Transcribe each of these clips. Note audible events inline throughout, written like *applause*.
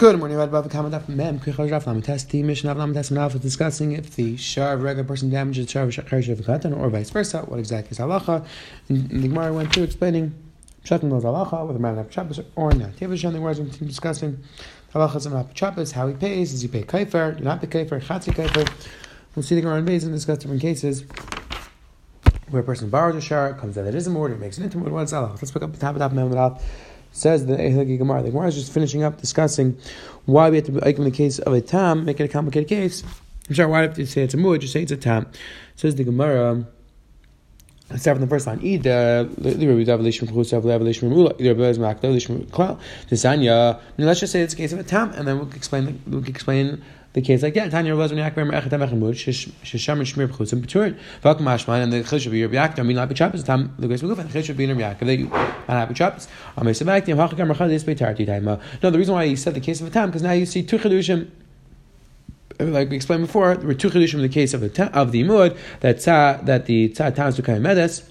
Good morning, Red Bava Kamat Daf Mem Kichaj Raf Lam Test Team Mishnah Lam Test Manaf is discussing if the shar of regular person damages the shar of a of Katan or vice versa. What exactly is halacha? And the Gemara went through explaining Pshatim was halacha whether man have Shabbos or not. Tivish the words we're discussing halacha is not Shabbos, how he pays, does he pay kaifer, not the kaifer, chatzi kaifer. We'll see the Gemara in base and discuss different cases where a person borrows a shar, comes out that is a mortar, makes an intimate what's halacha. Let's pick up the top of the Mem Says the Ehlegi Gemara. The Gemara is just finishing up discussing why we have to make in the case of a tam, make it a complicated case. I'm sorry, why do you say it's a mud? Just say it's a tam. Says the Gemara. Start from the first line. Let's just say it's a case of a tam, and then we'll explain. We'll explain the case like that. Tanya was when Yaakov Mer Echet Amechemud Shesham and Shmir B'chutzim B'turin Vak Mashman and the Chil should be Rabbi. I mean, like B'chappos Tam the Geis Beguf and the Chil should be Rabbi Yaakov. They and Rabbi B'chappos. Amei Sabak Tim Hachakam Rachad Is Beitarti Taima. No, the reason why he said the case of a Tam because now you see two chedushim like we explained before, there were two chedushim in the case of the of the imud that tzah, that the tzah tams to medes,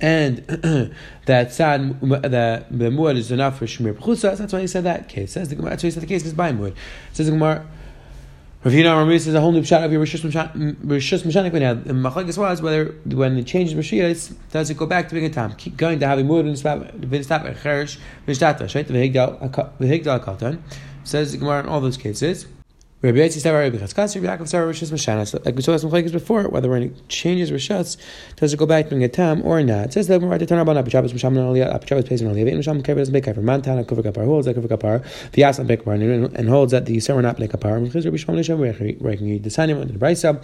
and *clears throat* that sad the the muad is enough for shmir b'chutzas. That's why he said that case. Says the Gemara. That's why he said the case is by muad. Says the Gemara. Rav Hina Rami says a whole new shot of your rishus mishanik had the machlekes was whether when it changes rishis does it go back to being a tam keep going to having muad and stop stop a cherish vishtata right the v'higdal v'higdal kaltan says the Gemara in all those cases. Rabbi Savar Rabbi Rabbi Yaakov Savar Rishas. Like we saw some places before, whether when changes Rishas, does it go back to a tam or not? It says that we're to turn about Api Shabbos Misham Aliyah, Api Shabbos pays on Aliyah, and Misham Kever doesn't make Kever. Mantan Kover Kapar holds that Kover Kapar, Vias on Bekapar, and holds that the Sarah not Blek Kapar. Because Rabbi Nisham Reking the Sanim and the Brisa,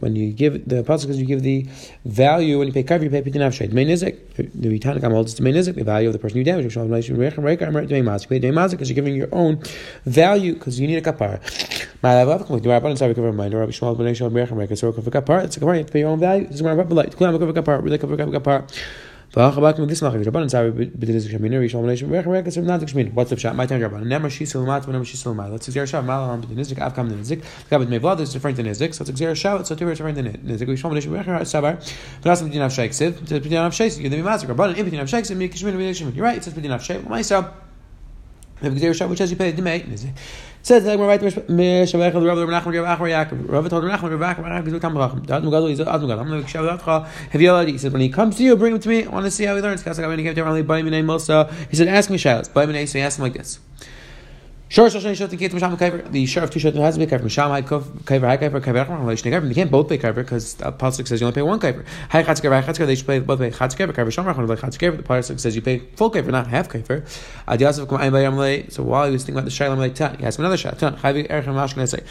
when you give the apostle you give the value when you pay Kever, you pay Pidin Avshay. The main Nizik, the Vitanakam holds the main Nizik, the value of the person you damage. You you a the and. Rabbi Shmuel ben Shmuel Berachem Rekas or Kavik Apart. It's a kapar. You have to pay your own value. This is my Rabbi Light. Kulam Kavik Apart. Really Kavik Apart. V'achabak with this machin. Rabban and Savi b'dinis Shemina. Rishon ben Shmuel Berachem Rekas or not Shemina. What's up? Shot. My time, Rabban. Never she selamat. Whenever she selamat. Let's exert shot. Malam b'dinizik. Av kam dinizik. Kabit mevlad is different than nizik. So let's exert shot. So two is different than nizik. Rishon Shmuel Berachem Sabar. V'nasam b'dinav shaykh. Sid. B'dinav shaykh. You give me mazik. Rabban. You're right. It says. Myself. Which has you pay the nizik. Says that we're right Mishavech the Rabbi Nachman Rav Achar Yaakov. Rabbi told Nachman Rav Achar Yaakov is come Racham. Dad Mugadol is Ad Mugadol. I'm going to show that. Have you already? He said when he comes to you, bring him to me. I want to see how he learns. He said, ask me Shalos. By so he asked him like this. Shor Shot. The share of two Shotim has to be Kaver. Misham High Kaver, High Kaver, Kaver, Relation Kaver. They can't both pay Kaver because the pasuk says you only pay one Kaver. High Chatz Kaver, High Chatz Kaver. They should pay both pay Chatz Kaver, Shom Rachman, like Chatz Kaver. The pasuk says you pay full Kaver, not half Kaver. So while he was thinking about the Shailam Lay Tan, he asked another. Tan Chayvi Erchem Mashkin say.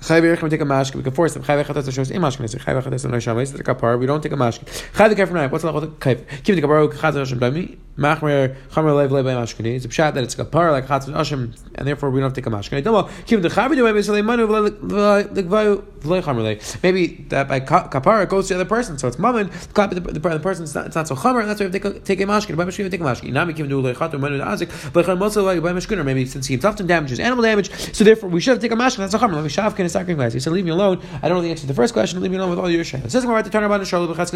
Chayv Erech we take a mashke. We can force them. Chayv Echatas shows in mashke. Chayv Echatas no shamayis the kapar. We don't take a mashke. Chayv Kef from What's the Chayv? Keep the kapar. Chazar Hashem Bami. Machmer Chamer Lev Lev Mashkeni. It's a pshat that it's kapar like Chazar Hashem, and therefore we don't take a. Double. Keep the Chayv do maybe they manu v'levayu v'le Chamer Le. Maybe that by kapar it goes to the other person, so it's mammon. The, the, the, the person it's not, it's not so Chamer. And that's why we take a, take a mashke. By mashke we take a mashke. Nami Kim do lechat manu azik. Chamer also like by mashke. Maybe since he often damages animal damage, so therefore we should have taken a mashke. That's a Chamer. Like Shav can sacrifice. He said leave me alone. I don't know the answer to the first question. Leave me alone with all your shayla. It says right to turn around and show the. Let's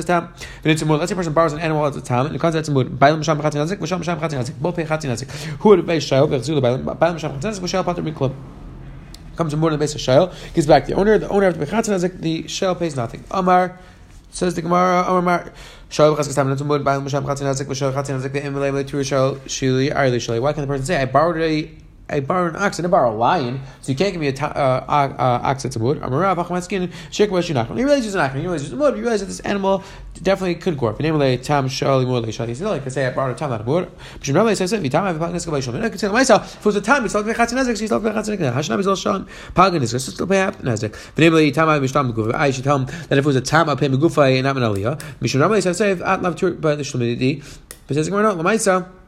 say a person borrows an animal at the time and it comes out to mud. Bailam misham b'chatzin nazik, misham misham b'chatzin nazik. Both pay chatzin nazik. Who would shayla? V'chzul bailam bailam misham b'chatzin nazik. Mishal pater miklub comes more than the base of shayla, gives back the owner. The owner of the b'chatzin nazik, the shayla pays nothing. Amar says the Gemara. Amar. The. Why can the person say I borrowed a I borrow an ox and I borrow a lion, so you can't give me a ta- uh, uh, ox that's a wood. I'm a skin, shake what you realize it's an ox, you realize it's a wood, you realize that this animal definitely could go up. Name like tam shali mud shali. Like I say, I borrowed a tam not a wood. But you realize I said, "Vitam I have a pagan skabay shalom." I can say to myself, if it was a time, it's like vechatz nezik, she's like vechatz nezik. Hashanah is all shalom. Pagan is still pay up nezik. But name like tam I have mishtam megufa. I should tell him that if it was a tam, I pay megufa and not an aliyah. Mishum realize I say, "I'd love to," but the shalomidi. But says, "We're not lamaisa."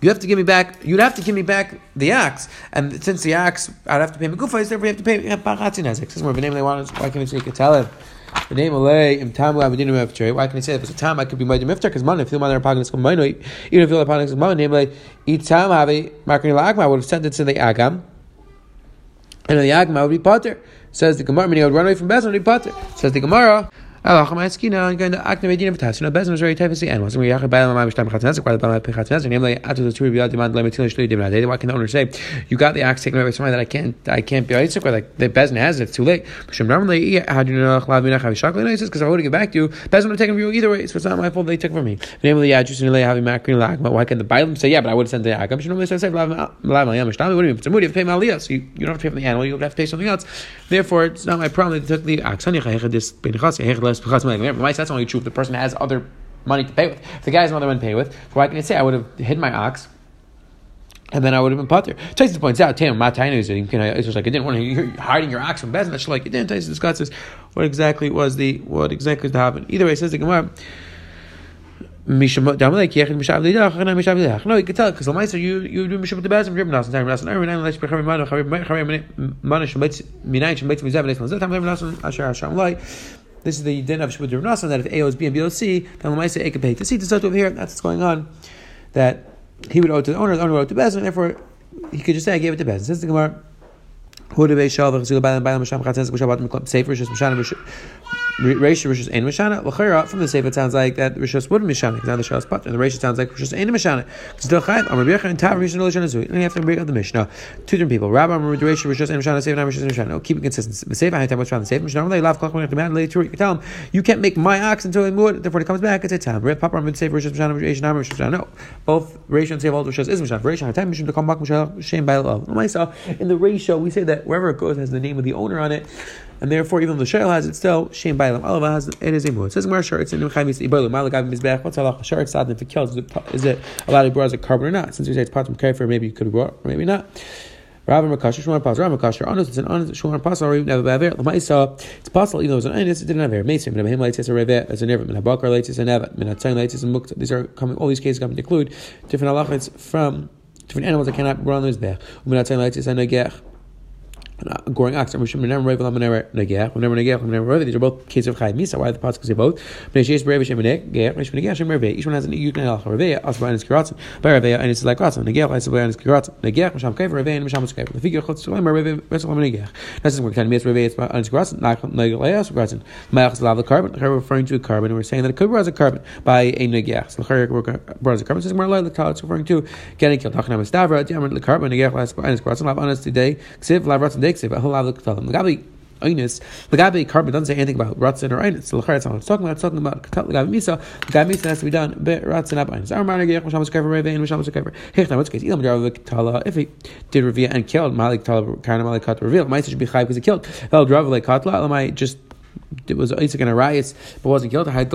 You have to give me back. You'd have to give me back the axe, and since the axe, I'd have to pay Megufay. Therefore, we have to pay Pachatzi Nezik. Since we're name they want, why can't we say Katalim? The name Alay im Tam La Medina Miftar. Why can I say it's a Tam, I could be Medina Miftar because money. If the are Pagan is Even if the Pagan is Mano, name like Eat Tam Have Markin Agma would have sent it to the Agam, and the Agma would be Potter. Says the Gemara, meaning I would run away from Bezin, would be Potter. Says the Gemara. Chatzazik, why can the owner say, You got the axe taken away by somebody that I can't I can't be Isaac, or like the Bezin has it, it's too late. Do you know Chlav Havishakli? No, he because I would give back to you. Bezin would have taken from you either way, so it's not my fault they took from me. Why can the Bailam say, Yeah, but I would sent the do you so you, you don't have to pay for the animal, you have to pay something else. Therefore, it's not my problem. They took the axe. That's only true if the person has other money to pay with. If the guy has no other money to pay with, why can I say I would have hid my ox? And then I would have been putter. Tyson points out, Tam, Matainu is it's just like I didn't want to you're hiding your ox from Bezin. That's like it didn't. Tyson discusses what exactly was the what exactly was to happen. Either way, says the Gemara. No, you can tell because the Lamaisa you you do Mishum the Bezim Rib Nasan Time Nasan Every night let's be Charim Manu Charim Charim Manu Shemait Minayin Shemait Mizav Leis Mazat Time Nasan Asher Hashem Lai. This is the din of Shmud Rav that if A owes B and B owes C, then Lamaisa A can pay to C. To start over here, that's what's going on. That he would owe to the owner, the owner would owe to Bezin, and therefore he could just say I gave it to Bezin. Says the Gemara. Who do they show? Safer, Reisha Rishus Ein Mishana. L'chayra from the Sefer it sounds like that Rishus wouldn't Mishana because now the Shas Pat and the Reisha sounds like Rishus Ein Mishana. Because Del Chayim Amar Bircha and Tav Rishon Elishon Azui. And you have to break up the Mishnah. Two different people. Rabbi Amar Reisha Rishus Ein Mishana. Sefer Nam Rishus Ein Mishana. No, oh, keep it consistent. The Sefer Haytam what's around the Sefer Mishnah. They love Klach When Demand later. You tell him you can't make my ox until it moved. Therefore, it comes back. It's a time. Reb Papa Amar Sefer Rishus Mishana. Rishus Nam Mishana. No, both Reisha and Sefer all Rishus is Mishana. Reisha Haytam Mishum to come back Mishana Shem Bail Myself in the ratio we say that wherever it goes has the name of the owner on it and therefore even the shayl has it still shem bailam alava has it is a mood. It says more sure it's in Chamis Ibalu Malagav Mizbech. What's Allah sure it's if it kills is it allowed to brought as a carbon or not? Since we say it's part of kafir, maybe you could have brought, maybe not. Rav Makasher, Shmuel Pas, Rav Makasher, honest, it's an honest, Shmuel Pas, or even never Baver, Lamaisa, it's possible, even though it was an honest, it didn't have air. Mason, Min Abhim Leitis, a Reve, as a Nerva, Min Habakar Leitis, and Eva, Min Hatzain and Mukta. These are coming, all these cases come to include different halachas from different animals that cannot run on Mizbech. Min Hatzain Leitis, and Negech going ox. These are both cases of chayim misa. Why the pasuk say both? Each one has an yuk negech. Reveya also by his kiratzim. By reveya and it's like ratzim. Negech also by his kiratzim. Negech misham kaifer reveya and misham kaifer. The figure chutz shloim reveya vessel negech. That's the word. Kind of reveya on his kiratzim. Negech leas kiratzim. Mayach is the carbon. We're referring to a carbon. We're saying that it could rise a carbon by a negech. So the brought as a carbon. Says more like the it's referring to getting killed. Tachanam estavra. Diamond the carbon. Negech leas and his kiratzim. Lav honest today. Ksiv lav ratzim Diksiv, Halav Katalim. Lagabi Einus, Lagabi carbon doesn't say anything about Ratzin or Einus. So it's not what it's talking about. It's talking about Katat Lagabi Misa. Lagabi Misa has to be done, but Ratzin up Einus. Our Marna Gerech, Skaver, Reve, and Masham Skaver. Hechna, what's the case? Ilam Jarav Katala, if he did reveal and killed Malik Tala, Karna Malik Kat reveal, might should be Chai because he killed. Vel Drav like Katla, Elamai just was Isaac and a riot, but wasn't killed. It's not a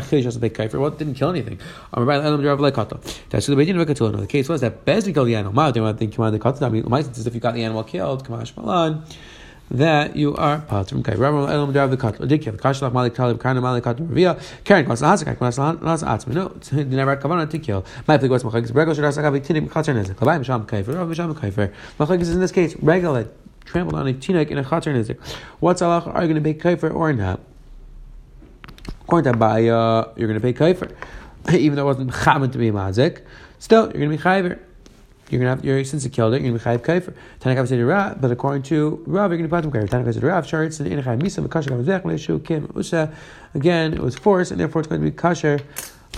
chiddush as a big kafir. What didn't kill anything? That's the of a The case was that Bez killed the animal. Ma, they want to think the katan. I mean, if you got the animal killed, Kamash Malan that you are patrim kai. Rabbi Elam Darav the Katla Dikya Kashlach Malik Talib Karna Malik Katla Revia Karen Klas Hasek Klas Las. No, they never had kavanah to kill. My play was Machagis Brego Shadas Tinim Chatzar Nezek. Kabai Misham Kaifer Rav Misham Kaifer. Machagis is in this case regular trampled on a tinak in a chatzar nizik. What's Allah? Are you going to pay kaifer or not? According to Abaya, you're going to pay kaifer, *laughs* even though it wasn't chaman to be mazik. Still, you're going to be chayver. You're gonna have your since you killed it, you're gonna be chayiv kaifer. Tanakav said Rav, but according to Rav, you're gonna be patim kaifer. Tanakav said Rav, sharitz and inachayim misa v'kasher gavazech leishu kim usa. Again, it was forced, and therefore it's going to be kasher.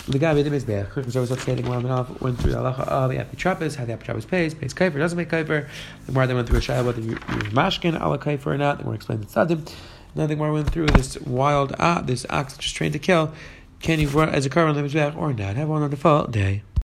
The guy made the mizbeach. So was saying the Gemara went through the halacha of the apitrappis, how the apitrappis pays, pays kaifer, doesn't make kaifer. The more they went through a shayla whether you use mashkin ala kaifer or not. The more explained the tzadim. Now the more went through this wild ah, this ox just trained to kill. Can you run as a car on the mizbeach or not? Have one on the default day.